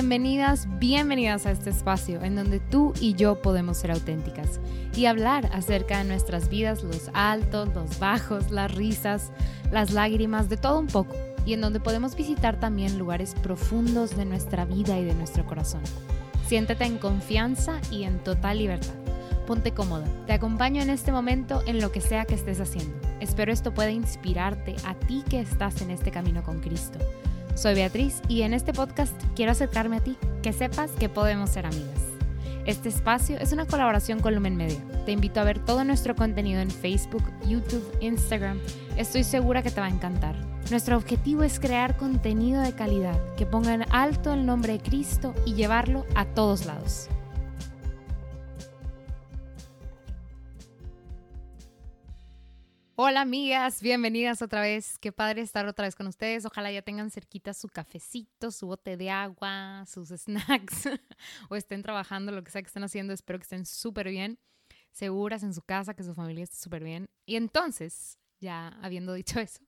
Bienvenidas, bienvenidas a este espacio en donde tú y yo podemos ser auténticas y hablar acerca de nuestras vidas, los altos, los bajos, las risas, las lágrimas, de todo un poco y en donde podemos visitar también lugares profundos de nuestra vida y de nuestro corazón. Siéntete en confianza y en total libertad. Ponte cómoda. Te acompaño en este momento en lo que sea que estés haciendo. Espero esto pueda inspirarte a ti que estás en este camino con Cristo. Soy Beatriz y en este podcast quiero acercarme a ti, que sepas que podemos ser amigas. Este espacio es una colaboración con Lumen Media. Te invito a ver todo nuestro contenido en Facebook, YouTube, Instagram. Estoy segura que te va a encantar. Nuestro objetivo es crear contenido de calidad que ponga en alto el nombre de Cristo y llevarlo a todos lados. Hola amigas, bienvenidas otra vez. Qué padre estar otra vez con ustedes. Ojalá ya tengan cerquita su cafecito, su bote de agua, sus snacks o estén trabajando, lo que sea que estén haciendo. Espero que estén súper bien, seguras en su casa, que su familia esté súper bien. Y entonces, ya habiendo dicho eso,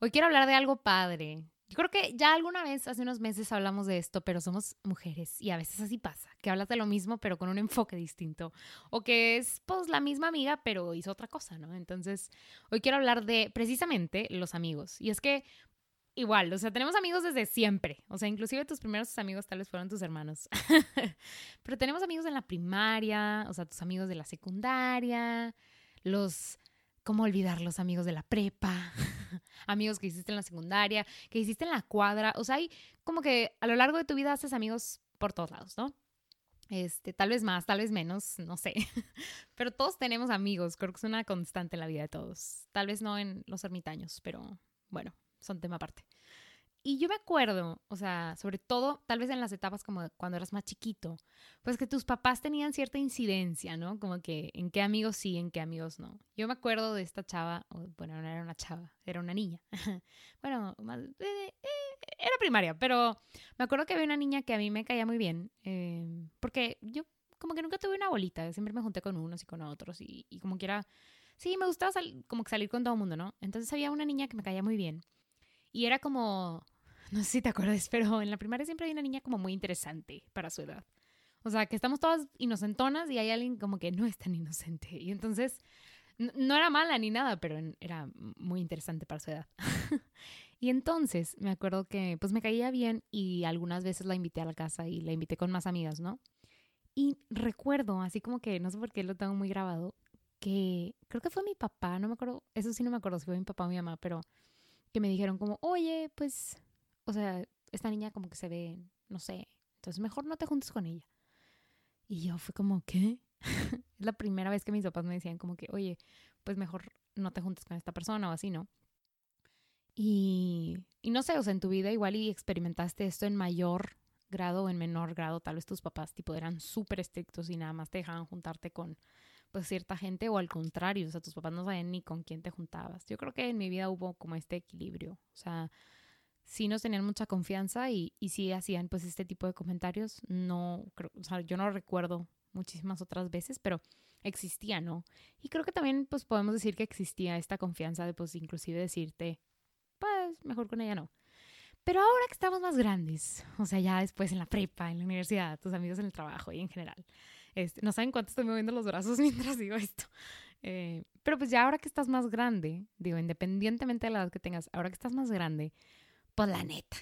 hoy quiero hablar de algo padre, yo creo que ya alguna vez, hace unos meses, hablamos de esto, pero somos mujeres y a veces así pasa, que hablas de lo mismo, pero con un enfoque distinto. O que es, pues, la misma amiga, pero hizo otra cosa, ¿no? Entonces, hoy quiero hablar de precisamente los amigos. Y es que, igual, o sea, tenemos amigos desde siempre. O sea, inclusive tus primeros amigos tal vez fueron tus hermanos. pero tenemos amigos en la primaria, o sea, tus amigos de la secundaria, los ¿Cómo olvidar los amigos de la prepa? amigos que hiciste en la secundaria, que hiciste en la cuadra. O sea, hay como que a lo largo de tu vida haces amigos por todos lados, ¿no? Este, tal vez más, tal vez menos, no sé. pero todos tenemos amigos, creo que es una constante en la vida de todos. Tal vez no en los ermitaños, pero bueno, son tema aparte. Y yo me acuerdo, o sea, sobre todo tal vez en las etapas como cuando eras más chiquito, pues que tus papás tenían cierta incidencia, ¿no? Como que en qué amigos sí, en qué amigos no. Yo me acuerdo de esta chava, bueno, no era una chava, era una niña. bueno, más, eh, eh, era primaria, pero me acuerdo que había una niña que a mí me caía muy bien, em, porque yo como que nunca tuve una bolita, siempre me junté con unos y con otros y, y como que era, sí, me gustaba como que salir con todo el mundo, ¿no? Entonces había una niña que me caía muy bien. Y era como, no sé si te acuerdas, pero en la primaria siempre hay una niña como muy interesante para su edad. O sea, que estamos todas inocentonas y hay alguien como que no es tan inocente. Y entonces, no era mala ni nada, pero era muy interesante para su edad. y entonces me acuerdo que pues me caía bien y algunas veces la invité a la casa y la invité con más amigas, ¿no? Y recuerdo, así como que, no sé por qué lo tengo muy grabado, que creo que fue mi papá, no me acuerdo, eso sí no me acuerdo si fue mi papá o mi mamá, pero que me dijeron como, oye, pues o sea, esta niña como que se ve, no sé, entonces mejor no te juntes con ella. Y yo fue como, ¿qué? es la primera vez que mis papás me decían como que, oye, pues mejor no te juntes con esta persona o así, ¿no? Y, y no sé, o sea, en tu vida igual y experimentaste esto en mayor grado o en menor grado, tal vez tus papás tipo eran súper estrictos y nada más te dejaban juntarte con pues cierta gente o al contrario, o sea, tus papás no sabían ni con quién te juntabas. Yo creo que en mi vida hubo como este equilibrio, o sea, sí nos tenían mucha confianza y, y sí hacían pues este tipo de comentarios. No, creo, o sea, yo no recuerdo muchísimas otras veces, pero existía, ¿no? Y creo que también pues podemos decir que existía esta confianza de pues inclusive decirte, pues mejor con ella no. Pero ahora que estamos más grandes, o sea, ya después en la prepa, en la universidad, tus amigos en el trabajo y en general, este, no saben cuánto estoy moviendo los brazos mientras digo esto. Eh, pero pues ya ahora que estás más grande, digo, independientemente de la edad que tengas, ahora que estás más grande, pues la neta,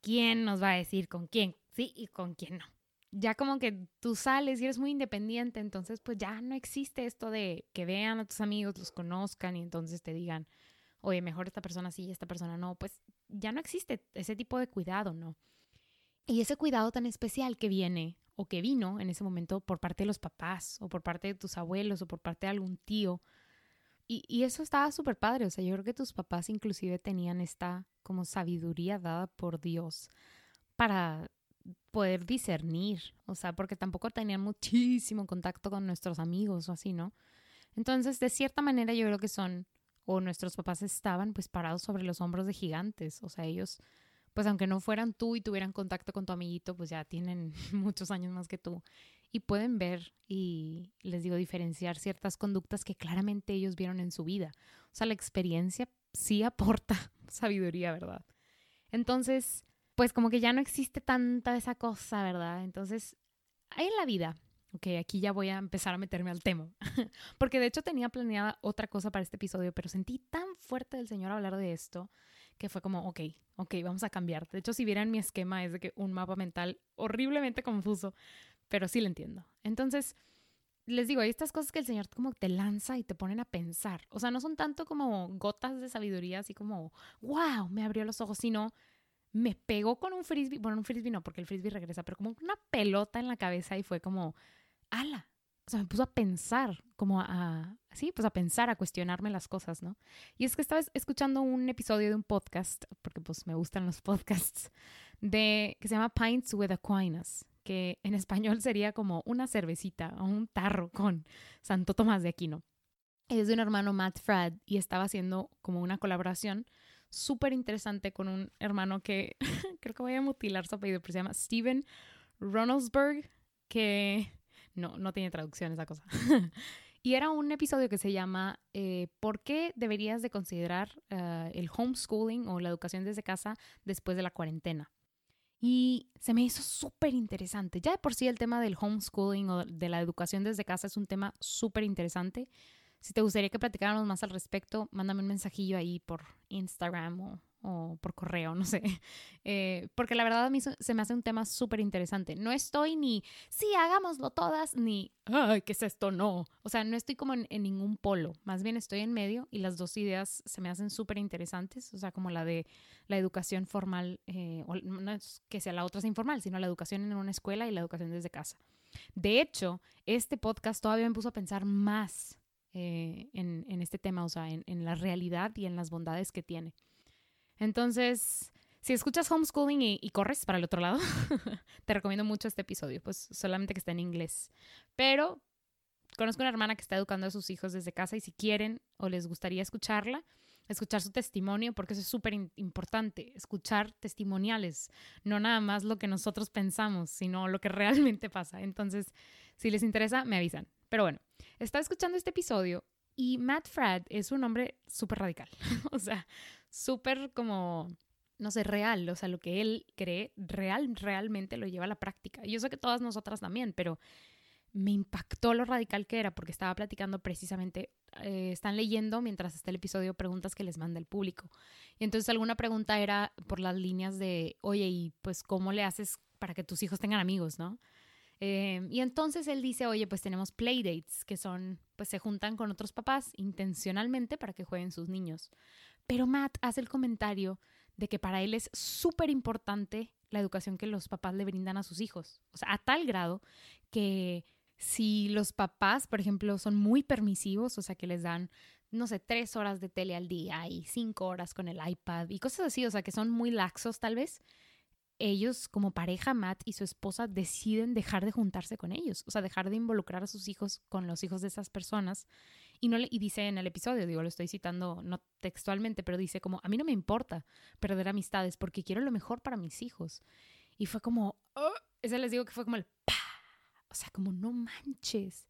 ¿quién nos va a decir con quién sí y con quién no? Ya como que tú sales y eres muy independiente, entonces pues ya no existe esto de que vean a tus amigos, los conozcan y entonces te digan, oye, mejor esta persona sí y esta persona no, pues ya no existe ese tipo de cuidado, ¿no? Y ese cuidado tan especial que viene o que vino en ese momento por parte de los papás o por parte de tus abuelos o por parte de algún tío y, eso estaba súper padre, o sea, yo creo que tus papás inclusive tenían esta como sabiduría dada por Dios para poder discernir, o sea, porque tampoco tenían muchísimo contacto con nuestros amigos o así, ¿no? Entonces, de cierta manera yo creo que son, o nuestros papás estaban pues parados sobre los hombros de gigantes, o sea, ellos, pues aunque no fueran tú y tuvieran contacto con tu amiguito, pues ya tienen muchos años más que tú y pueden ver y les digo diferenciar ciertas conductas que claramente ellos vieron en su vida. O sea, la experiencia sí aporta sabiduría, ¿verdad? Entonces, pues como que ya no existe tanta esa cosa, ¿verdad? Entonces, hay en la vida. Ok, aquí ya voy a empezar a meterme al tema. Porque de hecho tenía planeada otra cosa para este episodio, pero sentí tan fuerte del Señor hablar de esto que fue como, ok, ok, vamos a cambiar. De hecho, si vieran mi esquema, es de que un mapa mental horriblemente confuso, pero sí lo entiendo. Entonces, les digo, hay estas cosas que el Señor como te lanza y te ponen a pensar. O sea, no son tanto como gotas de sabiduría, así como, wow, me abrió los ojos, sino me pegó con un frisbee, bueno, un frisbee no, porque el frisbee regresa, pero como una pelota en la cabeza y fue como, ala. O sea, me puso a pensar, como a, sí, pues a pensar, a cuestionarme las cosas, ¿no? Y es que estaba escuchando un episodio de un podcast, porque pues me gustan los podcasts, de, que se llama Pints with Aquinas, que en español sería como una cervecita o un tarro con Santo Tomás de Aquino. Es de un hermano Matt Frad y estaba haciendo como una colaboración súper interesante con un hermano que creo que voy a mutilar su apellido, pero se llama Steven Ronaldsberg, que no, no tiene traducción esa cosa. y era un episodio que se llama eh, ¿Por qué deberías de considerar uh, el homeschooling o la educación desde casa después de la cuarentena? Y se me hizo súper interesante. Ya de por sí el tema del homeschooling o de la educación desde casa es un tema súper interesante. Si te gustaría que platicáramos más al respecto, mándame un mensajillo ahí por Instagram o, o por correo, no sé. Eh, porque la verdad a mí se me hace un tema súper interesante. No estoy ni, sí, hagámoslo todas, ni, ay, ¿qué es esto? No. O sea, no estoy como en, ningún polo. Más bien estoy en medio y las dos ideas se me hacen súper interesantes. O sea, como la de la educación formal, eh, o no es que sea la otra sea informal, sino la educación en una escuela y la educación desde casa. De hecho, este podcast todavía me puso a pensar más eh, en, este tema, o sea, en la realidad y en las bondades que tiene. Entonces, si escuchas homeschooling y, corres para el otro lado, te recomiendo mucho este episodio, pues solamente que está en inglés. Pero conozco una hermana que está educando a sus hijos desde casa y si quieren o les gustaría escucharla, escuchar su testimonio, porque eso es súper importante, escuchar testimoniales, no nada más lo que nosotros pensamos, sino lo que realmente pasa. Entonces, si les interesa, me avisan. Pero bueno, estaba escuchando este episodio y Matt Frad es un hombre súper radical, o sea, súper como, no sé, real, o sea, lo que él cree, real, realmente lo lleva a la práctica. Yo sé que todas nosotras también, pero me impactó lo radical que era porque estaba platicando precisamente, eh, están leyendo mientras está el episodio preguntas que les manda el público. Y entonces alguna pregunta era por las líneas de, oye, ¿y pues cómo le haces para que tus hijos tengan amigos, no? Eh, y entonces él dice, oye, pues tenemos playdates, que son, pues se juntan con otros papás intencionalmente para que jueguen sus niños. Pero Matt hace el comentario de que para él es súper importante la educación que los papás le brindan a sus hijos. O sea, a tal grado que si los papás, por ejemplo, son muy permisivos, o sea, que les dan, no sé, tres horas de tele al día y cinco horas con el iPad y cosas así, o sea, que son muy laxos tal vez, ellos como pareja, Matt y su esposa, deciden dejar de juntarse con ellos, o sea, dejar de involucrar a sus hijos con los hijos de esas personas. Y, no le, y dice en el episodio, digo, lo estoy citando no textualmente, pero dice como, a mí no me importa perder amistades porque quiero lo mejor para mis hijos. Y fue como, oh, ese les digo que fue como el, o sea, como no manches.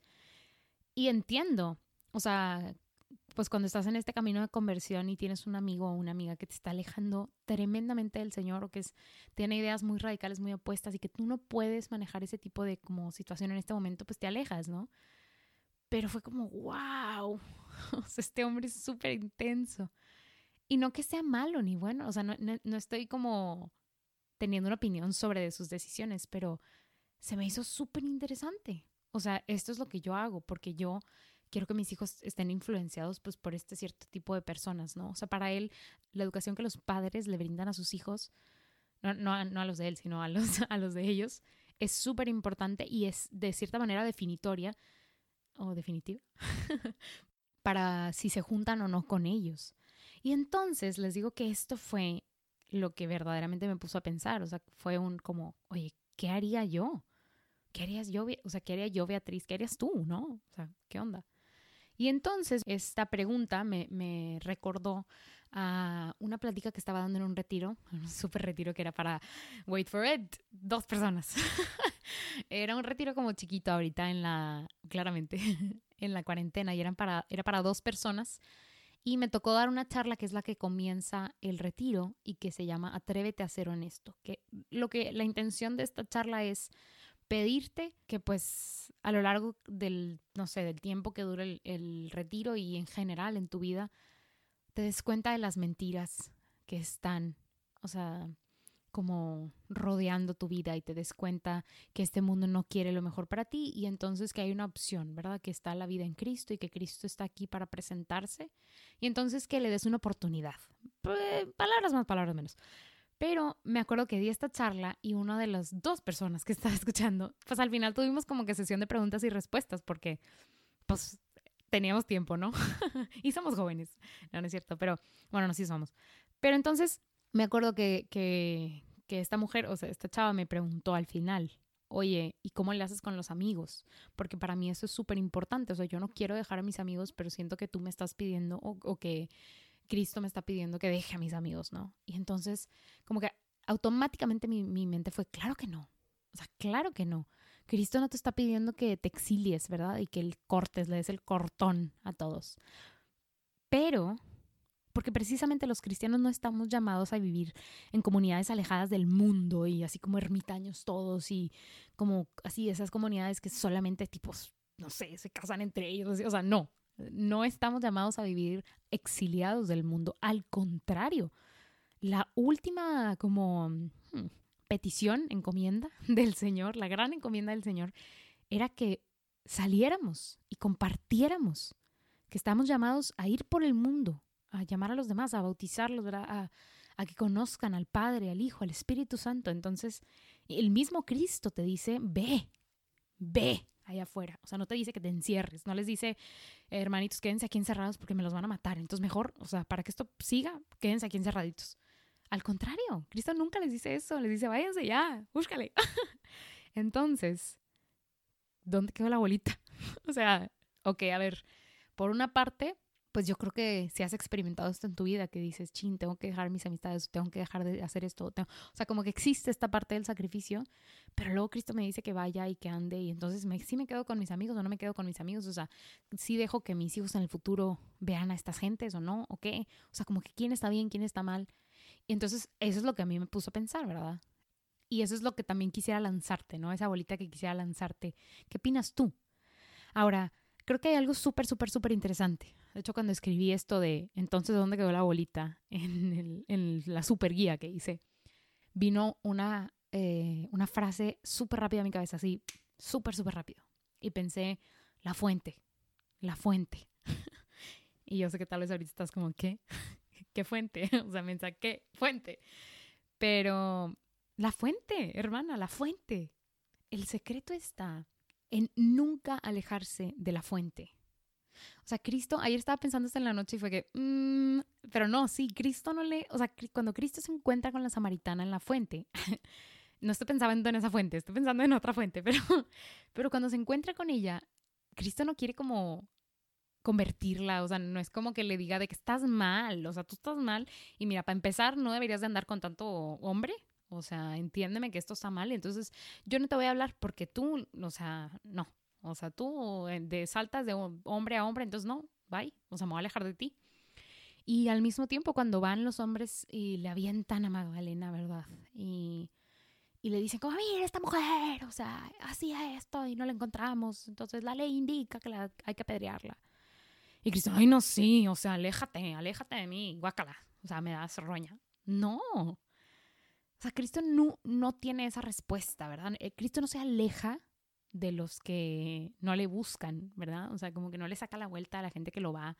Y entiendo, o sea, pues cuando estás en este camino de conversión y tienes un amigo o una amiga que te está alejando tremendamente del Señor o que es, tiene ideas muy radicales, muy opuestas y que tú no puedes manejar ese tipo de como situación en este momento, pues te alejas, ¿no? Pero fue como, wow, este hombre es súper intenso. Y no que sea malo ni bueno, o sea, no, no, no estoy como teniendo una opinión sobre sus decisiones, pero se me hizo súper interesante. O sea, esto es lo que yo hago porque yo quiero que mis hijos estén influenciados pues por este cierto tipo de personas, ¿no? O sea, para él, la educación que los padres le brindan a sus hijos, no, no, a los de él, sino a los, a los de ellos, es súper importante y es de cierta manera definitoria o definitiva para si se juntan o no con ellos. Y entonces les digo que esto fue lo que verdaderamente me puso a pensar, o sea, fue un como, oye, ¿qué haría yo? ¿Qué harías yo? O sea, ¿qué haría yo, Beatriz? ¿Qué harías tú? ¿No? O sea, ¿qué onda? Y entonces esta pregunta me, recordó a una plática que estaba dando en un retiro, un súper retiro que era para, wait for it, dos personas. era un retiro como chiquito ahorita en la, claramente, en la cuarentena y eran para, era para dos personas. Y me tocó dar una charla que es la que comienza el retiro y que se llama Atrévete a ser honesto. Que lo que la intención de esta charla es pedirte que pues a lo largo del, no sé, del tiempo que dure el, el retiro y en general en tu vida, te des cuenta de las mentiras que están, o sea, como rodeando tu vida y te des cuenta que este mundo no quiere lo mejor para ti y entonces que hay una opción, ¿verdad? Que está la vida en Cristo y que Cristo está aquí para presentarse y entonces que le des una oportunidad. Palabras más, palabras menos. Pero me acuerdo que di esta charla y una de las dos personas que estaba escuchando, pues al final tuvimos como que sesión de preguntas y respuestas porque pues teníamos tiempo, ¿no? y somos jóvenes. No, no es cierto, pero bueno, no, sí somos. Pero entonces me acuerdo que, que, esta mujer, o sea, esta chava me preguntó al final, oye, ¿y cómo le haces con los amigos? Porque para mí eso es súper importante. O sea, yo no quiero dejar a mis amigos, pero siento que tú me estás pidiendo o, o, que Cristo me está pidiendo que deje a mis amigos, ¿no? Y entonces, como que automáticamente mi, mi mente fue, claro que no. O sea, claro que no. Cristo no te está pidiendo que te exilies, ¿verdad? Y que el cortes, le des el cortón a todos. Pero porque precisamente los cristianos no estamos llamados a vivir en comunidades alejadas del mundo y así como ermitaños todos y como así esas comunidades que solamente tipos, no sé, se casan entre ellos, o sea, no, no estamos llamados a vivir exiliados del mundo, al contrario, la última como hmm, petición, encomienda del Señor, la gran encomienda del Señor, era que saliéramos y compartiéramos, que estamos llamados a ir por el mundo a llamar a los demás, a bautizarlos, A, que conozcan al Padre, al Hijo, al Espíritu Santo. Entonces, el mismo Cristo te dice, ve, ve allá afuera. O sea, no te dice que te encierres, no les dice, hermanitos, quédense aquí encerrados porque me los van a matar. Entonces, mejor, o sea, para que esto siga, quédense aquí encerraditos. Al contrario, Cristo nunca les dice eso, les dice, váyanse ya, búscale. Entonces, ¿dónde quedó la bolita? o sea, ok, a ver, por una parte, pues yo creo que si has experimentado esto en tu vida, que dices, chin, tengo que dejar mis amistades, tengo que dejar de hacer esto, o sea, como que existe esta parte del sacrificio, pero luego Cristo me dice que vaya y que ande, y entonces me, sí me quedo con mis amigos o no me quedo con mis amigos, o sea, sí dejo que mis hijos en el futuro vean a estas gentes o no, o qué, o sea, como que quién está bien, quién está mal, y entonces eso es lo que a mí me puso a pensar, ¿verdad? Y eso es lo que también quisiera lanzarte, ¿no? Esa bolita que quisiera lanzarte. ¿Qué opinas tú? Ahora, creo que hay algo súper, súper, súper interesante. De hecho, cuando escribí esto de entonces, ¿dónde quedó la bolita? En, el, la super guía que hice, vino una, eh, una frase súper rápida a mi cabeza, así, súper, súper rápido. Y pensé, la fuente, la fuente. y yo sé que tal vez ahorita estás como, ¿qué? ¿Qué fuente? o sea, me ¿qué fuente? Pero la fuente, hermana, la fuente. El secreto está en nunca alejarse de la fuente. O sea, Cristo, ayer estaba pensando esto en la noche y fue que, mm, pero no, sí, Cristo no le, o sea, cuando Cristo se encuentra con la samaritana en la fuente, no estoy pensando en esa fuente, estoy pensando en otra fuente, pero, pero cuando se encuentra con ella, Cristo no quiere como convertirla, o sea, no es como que le diga de que estás mal, o sea, tú estás mal y mira, para empezar, no deberías de andar con tanto hombre, o sea, entiéndeme que esto está mal, entonces yo no te voy a hablar porque tú, o sea, no, o sea, tú eh, de saltas de hombre a hombre, entonces no, bye, o sea, me voy a alejar de ti. Y al mismo tiempo, cuando van los hombres y le avientan a Magdalena, ¿verdad? Y, y le dicen como, mira, esta mujer, o sea, hacía esto y no la encontramos, entonces la ley indica que la, hay que apedrearla. Y Cristo, ay, no, sí, o sea, aléjate, aléjate de mí, guácala, o sea, me das roña. No. O sea, Cristo no, no tiene esa respuesta, ¿verdad? Eh, Cristo no se aleja de los que no le buscan, ¿verdad? O sea, como que no le saca la vuelta a la gente que lo va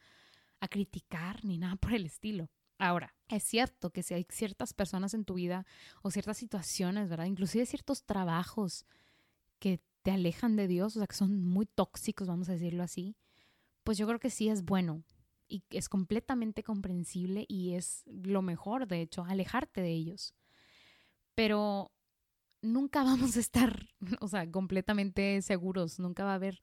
a criticar ni nada por el estilo. Ahora, es cierto que si hay ciertas personas en tu vida o ciertas situaciones, ¿verdad? Inclusive ciertos trabajos que te alejan de Dios, o sea, que son muy tóxicos, vamos a decirlo así, pues yo creo que sí es bueno y es completamente comprensible y es lo mejor, de hecho, alejarte de ellos. Pero nunca vamos a estar, o sea, completamente seguros, nunca va a haber,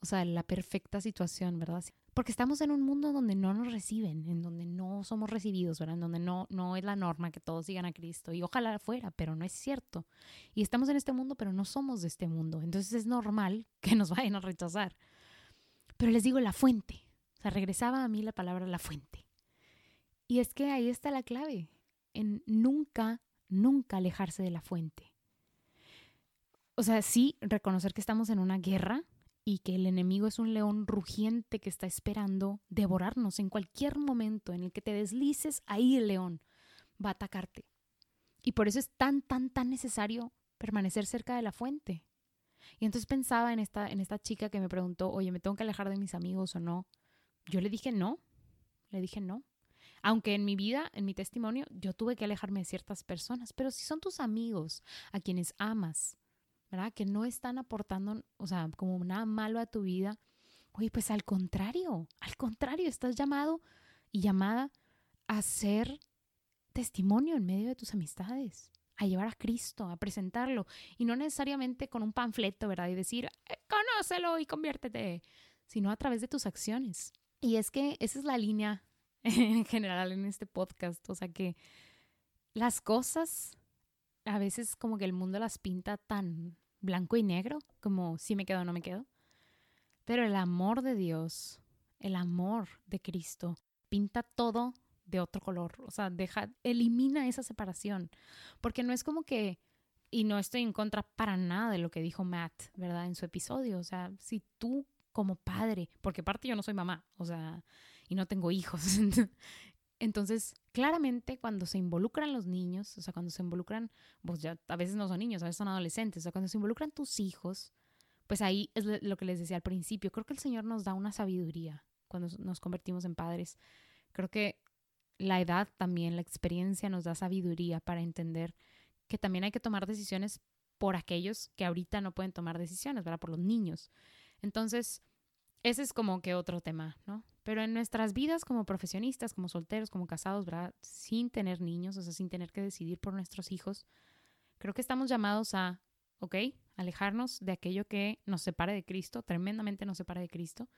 o sea, la perfecta situación, ¿verdad? Porque estamos en un mundo donde no nos reciben, en donde no somos recibidos, ¿verdad? En donde no, no es la norma que todos sigan a Cristo. Y ojalá fuera, pero no es cierto. Y estamos en este mundo, pero no somos de este mundo. Entonces es normal que nos vayan a rechazar. Pero les digo la fuente. sea, regresaba a mí la palabra la fuente. Y es que ahí está la clave, en nunca, nunca alejarse de la fuente. O sea, sí, reconocer que estamos en una guerra y que el enemigo es un león rugiente que está esperando devorarnos en cualquier momento en el que te deslices, ahí el león va a atacarte. Y por eso es tan, tan, tan necesario permanecer cerca de la fuente. Y entonces pensaba en esta, en esta chica que me preguntó, oye, ¿me tengo que alejar de mis amigos o no? Yo le dije no, le dije no. Aunque en mi vida, en mi testimonio, yo tuve que alejarme de ciertas personas, pero si son tus amigos, a quienes amas, ¿verdad? Que no están aportando, o sea, como nada malo a tu vida, oye, pues al contrario, al contrario, estás llamado y llamada a ser testimonio en medio de tus amistades a llevar a Cristo, a presentarlo, y no necesariamente con un panfleto, ¿verdad? Y decir, eh, conócelo y conviértete, sino a través de tus acciones. Y es que esa es la línea en general en este podcast, o sea que las cosas a veces como que el mundo las pinta tan blanco y negro, como si me quedo o no me quedo, pero el amor de Dios, el amor de Cristo, pinta todo de otro color, o sea, deja, elimina esa separación, porque no es como que, y no estoy en contra para nada de lo que dijo Matt, ¿verdad? En su episodio, o sea, si tú como padre, porque aparte yo no soy mamá, o sea, y no tengo hijos, entonces, claramente cuando se involucran los niños, o sea, cuando se involucran, pues ya a veces no son niños, a veces son adolescentes, o sea, cuando se involucran tus hijos, pues ahí es lo que les decía al principio, creo que el Señor nos da una sabiduría cuando nos convertimos en padres. Creo que la edad también, la experiencia nos da sabiduría para entender que también hay que tomar decisiones por aquellos que ahorita no pueden tomar decisiones, ¿verdad? Por los niños. Entonces, ese es como que otro tema, ¿no? Pero en nuestras vidas como profesionistas, como solteros, como casados, ¿verdad? Sin tener niños, o sea, sin tener que decidir por nuestros hijos, creo que estamos llamados a, ¿ok? Alejarnos de aquello que nos separe de Cristo, tremendamente nos separa de Cristo,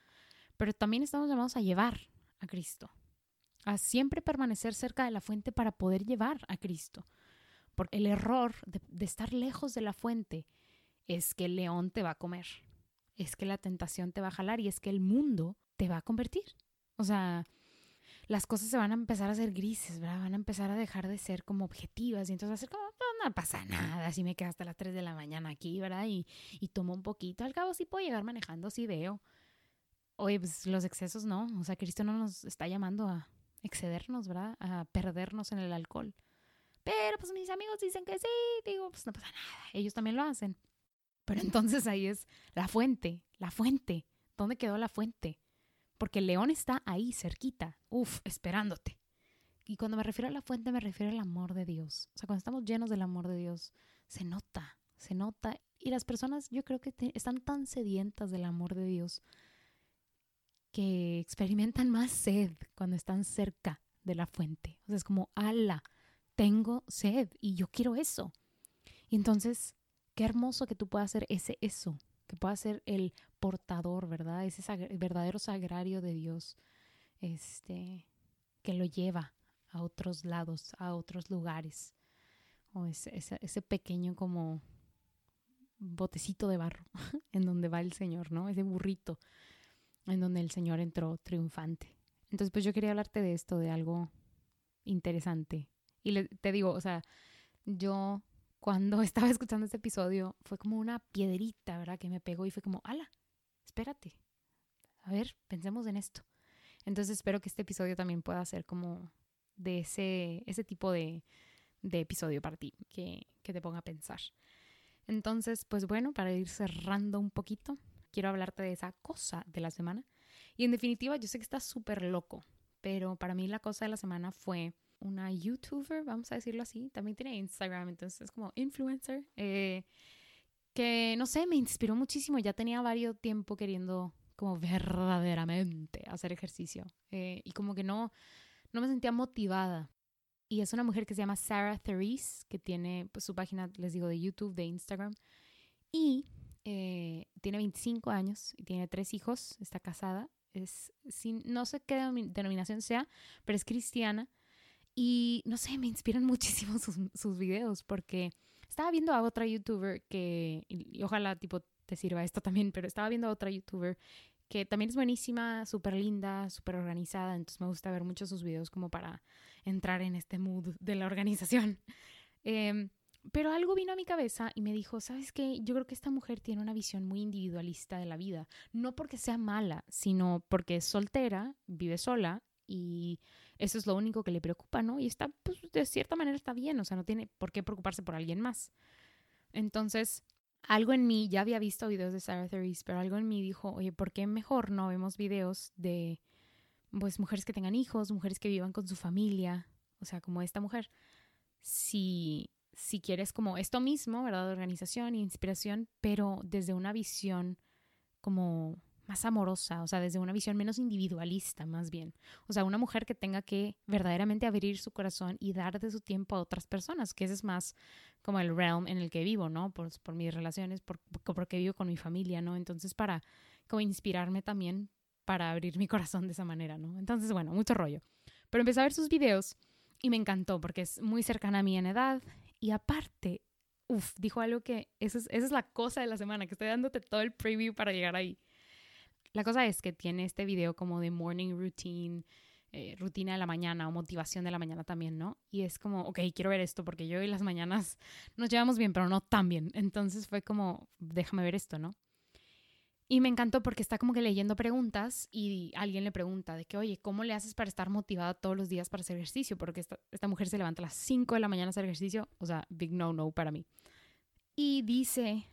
pero también estamos llamados a llevar a Cristo, a siempre permanecer cerca de la fuente para poder llevar a Cristo. Porque el error de, estar lejos de la fuente es que el león te va a comer, es que la tentación te va a jalar y es que el mundo te va a convertir. O sea, las cosas se van a empezar a hacer grises, ¿verdad? Van a empezar a dejar de ser como objetivas y entonces va a ser como, no, pasa nada, si me quedo hasta las 3 de la mañana aquí, ¿verdad? Y, y tomo un poquito, al cabo sí puedo llegar manejando, sí veo. Oye, pues los excesos no, o sea, Cristo no nos está llamando a, excedernos, ¿verdad? A perdernos en el alcohol. Pero pues mis amigos dicen que sí, digo, pues no pasa nada, ellos también lo hacen. Pero entonces ahí es la fuente, la fuente. ¿Dónde quedó la fuente? Porque el león está ahí, cerquita, uf, esperándote. Y cuando me refiero a la fuente, me refiero al amor de Dios. O sea, cuando estamos llenos del amor de Dios, se nota, se nota. Y las personas, yo creo que están tan sedientas del amor de Dios que experimentan más sed cuando están cerca de la fuente. O sea, es como, ala, tengo sed y yo quiero eso. Y entonces, qué hermoso que tú puedas ser ese eso, que puedas ser el portador, ¿verdad? Ese verdadero sagrario de Dios, este, que lo lleva a otros lados, a otros lugares. O ese, ese pequeño como botecito de barro en donde va el Señor, ¿no? Ese burrito en donde el Señor entró triunfante. Entonces, pues yo quería hablarte de esto, de algo interesante. Y te digo, o sea, yo cuando estaba escuchando este episodio fue como una piedrita, ¿verdad? Que me pegó y fue como, ala, espérate. A ver, pensemos en esto. Entonces espero que este episodio también pueda ser como de ese, ese tipo de, de episodio para ti, que, que te ponga a pensar. Entonces, pues bueno, para ir cerrando un poquito, quiero hablarte de esa cosa de la semana. Y en definitiva, yo sé que está súper loco, pero para mí la cosa de la semana fue una youtuber, vamos a decirlo así, también tiene Instagram, entonces es como influencer, eh, que no sé, me inspiró muchísimo, ya tenía varios tiempo queriendo como verdaderamente hacer ejercicio eh, y como que no, no me sentía motivada. Y es una mujer que se llama Sarah Therese, que tiene pues, su página, les digo, de YouTube, de Instagram. Y eh, tiene 25 años y tiene tres hijos, está casada, es, sin, no sé qué denominación sea, pero es cristiana. Y no sé, me inspiran muchísimo sus, sus videos porque estaba viendo a otra youtuber que, y, ojalá tipo te sirva esto también, pero estaba viendo a otra youtuber que también es buenísima, súper linda, súper organizada, entonces me gusta ver muchos sus videos como para entrar en este mood de la organización. Em, pero algo vino a mi cabeza y me dijo, ¿sabes qué? Yo creo que esta mujer tiene una visión muy individualista de la vida, no porque sea mala, sino porque es soltera, vive sola y eso es lo único que le preocupa, ¿no? Y está, pues, de cierta manera está bien, o sea, no tiene por qué preocuparse por alguien más. Entonces, algo en mí, ya había visto videos de Sarah Theres, pero algo en mí dijo, oye, ¿por qué mejor no vemos videos de, pues, mujeres que tengan hijos, mujeres que vivan con su familia? O sea, como esta mujer. Si, si quieres como esto mismo, ¿verdad? Organización e inspiración, pero desde una visión como más amorosa, o sea, desde una visión menos individualista, más bien. O sea, una mujer que tenga que verdaderamente abrir su corazón y dar de su tiempo a otras personas, que ese es más como el realm en el que vivo, ¿no? Por, mis relaciones, por, porque vivo con mi familia, ¿no? Entonces, para como inspirarme también para abrir mi corazón de esa manera, ¿no? Entonces, bueno, mucho rollo. Pero empecé a ver sus videos y me encantó porque es muy cercana a mí en edad y aparte, uff, dijo algo que es, esa es la cosa de la semana, que estoy dándote todo el preview para llegar ahí la cosa es que tiene este video como de morning routine, eh, rutina de la mañana o motivación de la mañana también, ¿no? Y es como, ok, quiero ver esto porque yo y las mañanas nos llevamos bien, pero no tan bien. Entonces fue como, déjame ver esto, ¿no? Y me encantó porque está como que leyendo preguntas y alguien le pregunta de que, oye, ¿cómo le haces para estar motivada todos los días para hacer ejercicio? Porque esta, mujer se levanta a las 5 de la mañana a hacer ejercicio, o sea, big no, no para mí. Y dice,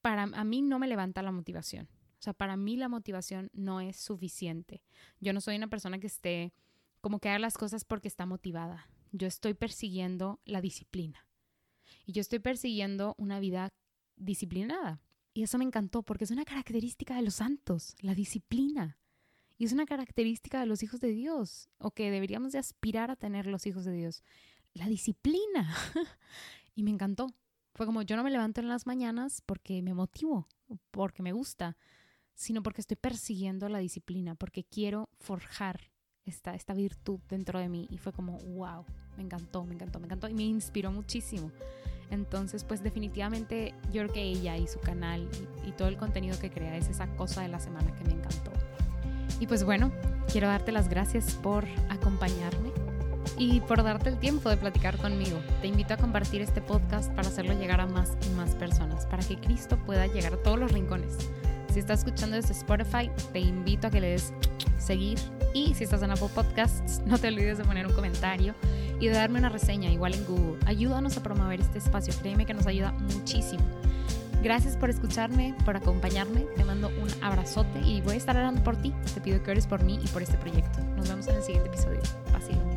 para a mí no me levanta la motivación. Sea, para mí la motivación no es suficiente. Yo no soy una persona que esté como que haga las cosas porque está motivada. Yo estoy persiguiendo la disciplina. Y yo estoy persiguiendo una vida disciplinada. Y eso me encantó porque es una característica de los santos, la disciplina. Y es una característica de los hijos de Dios, o que deberíamos de aspirar a tener los hijos de Dios. La disciplina. y me encantó. Fue como yo no me levanto en las mañanas porque me motivo, porque me gusta, sino porque estoy persiguiendo la disciplina, porque quiero forjar esta, esta virtud dentro de mí. Y fue como, wow, me encantó, me encantó, me encantó y me inspiró muchísimo. Entonces, pues definitivamente yo creo que ella y su canal y, y todo el contenido que crea es esa cosa de la semana que me encantó. Y pues bueno, quiero darte las gracias por acompañarme y por darte el tiempo de platicar conmigo. Te invito a compartir este podcast para hacerlo llegar a más y más personas, para que Cristo pueda llegar a todos los rincones. Si estás escuchando desde Spotify, te invito a que le des seguir. Y si estás en Apple Podcasts, no te olvides de poner un comentario y de darme una reseña, igual en Google. Ayúdanos a promover este espacio, créeme que nos ayuda muchísimo. Gracias por escucharme, por acompañarme. Te mando un abrazote y voy a estar orando por ti. Te pido que ores por mí y por este proyecto. Nos vemos en el siguiente episodio. Paciencia.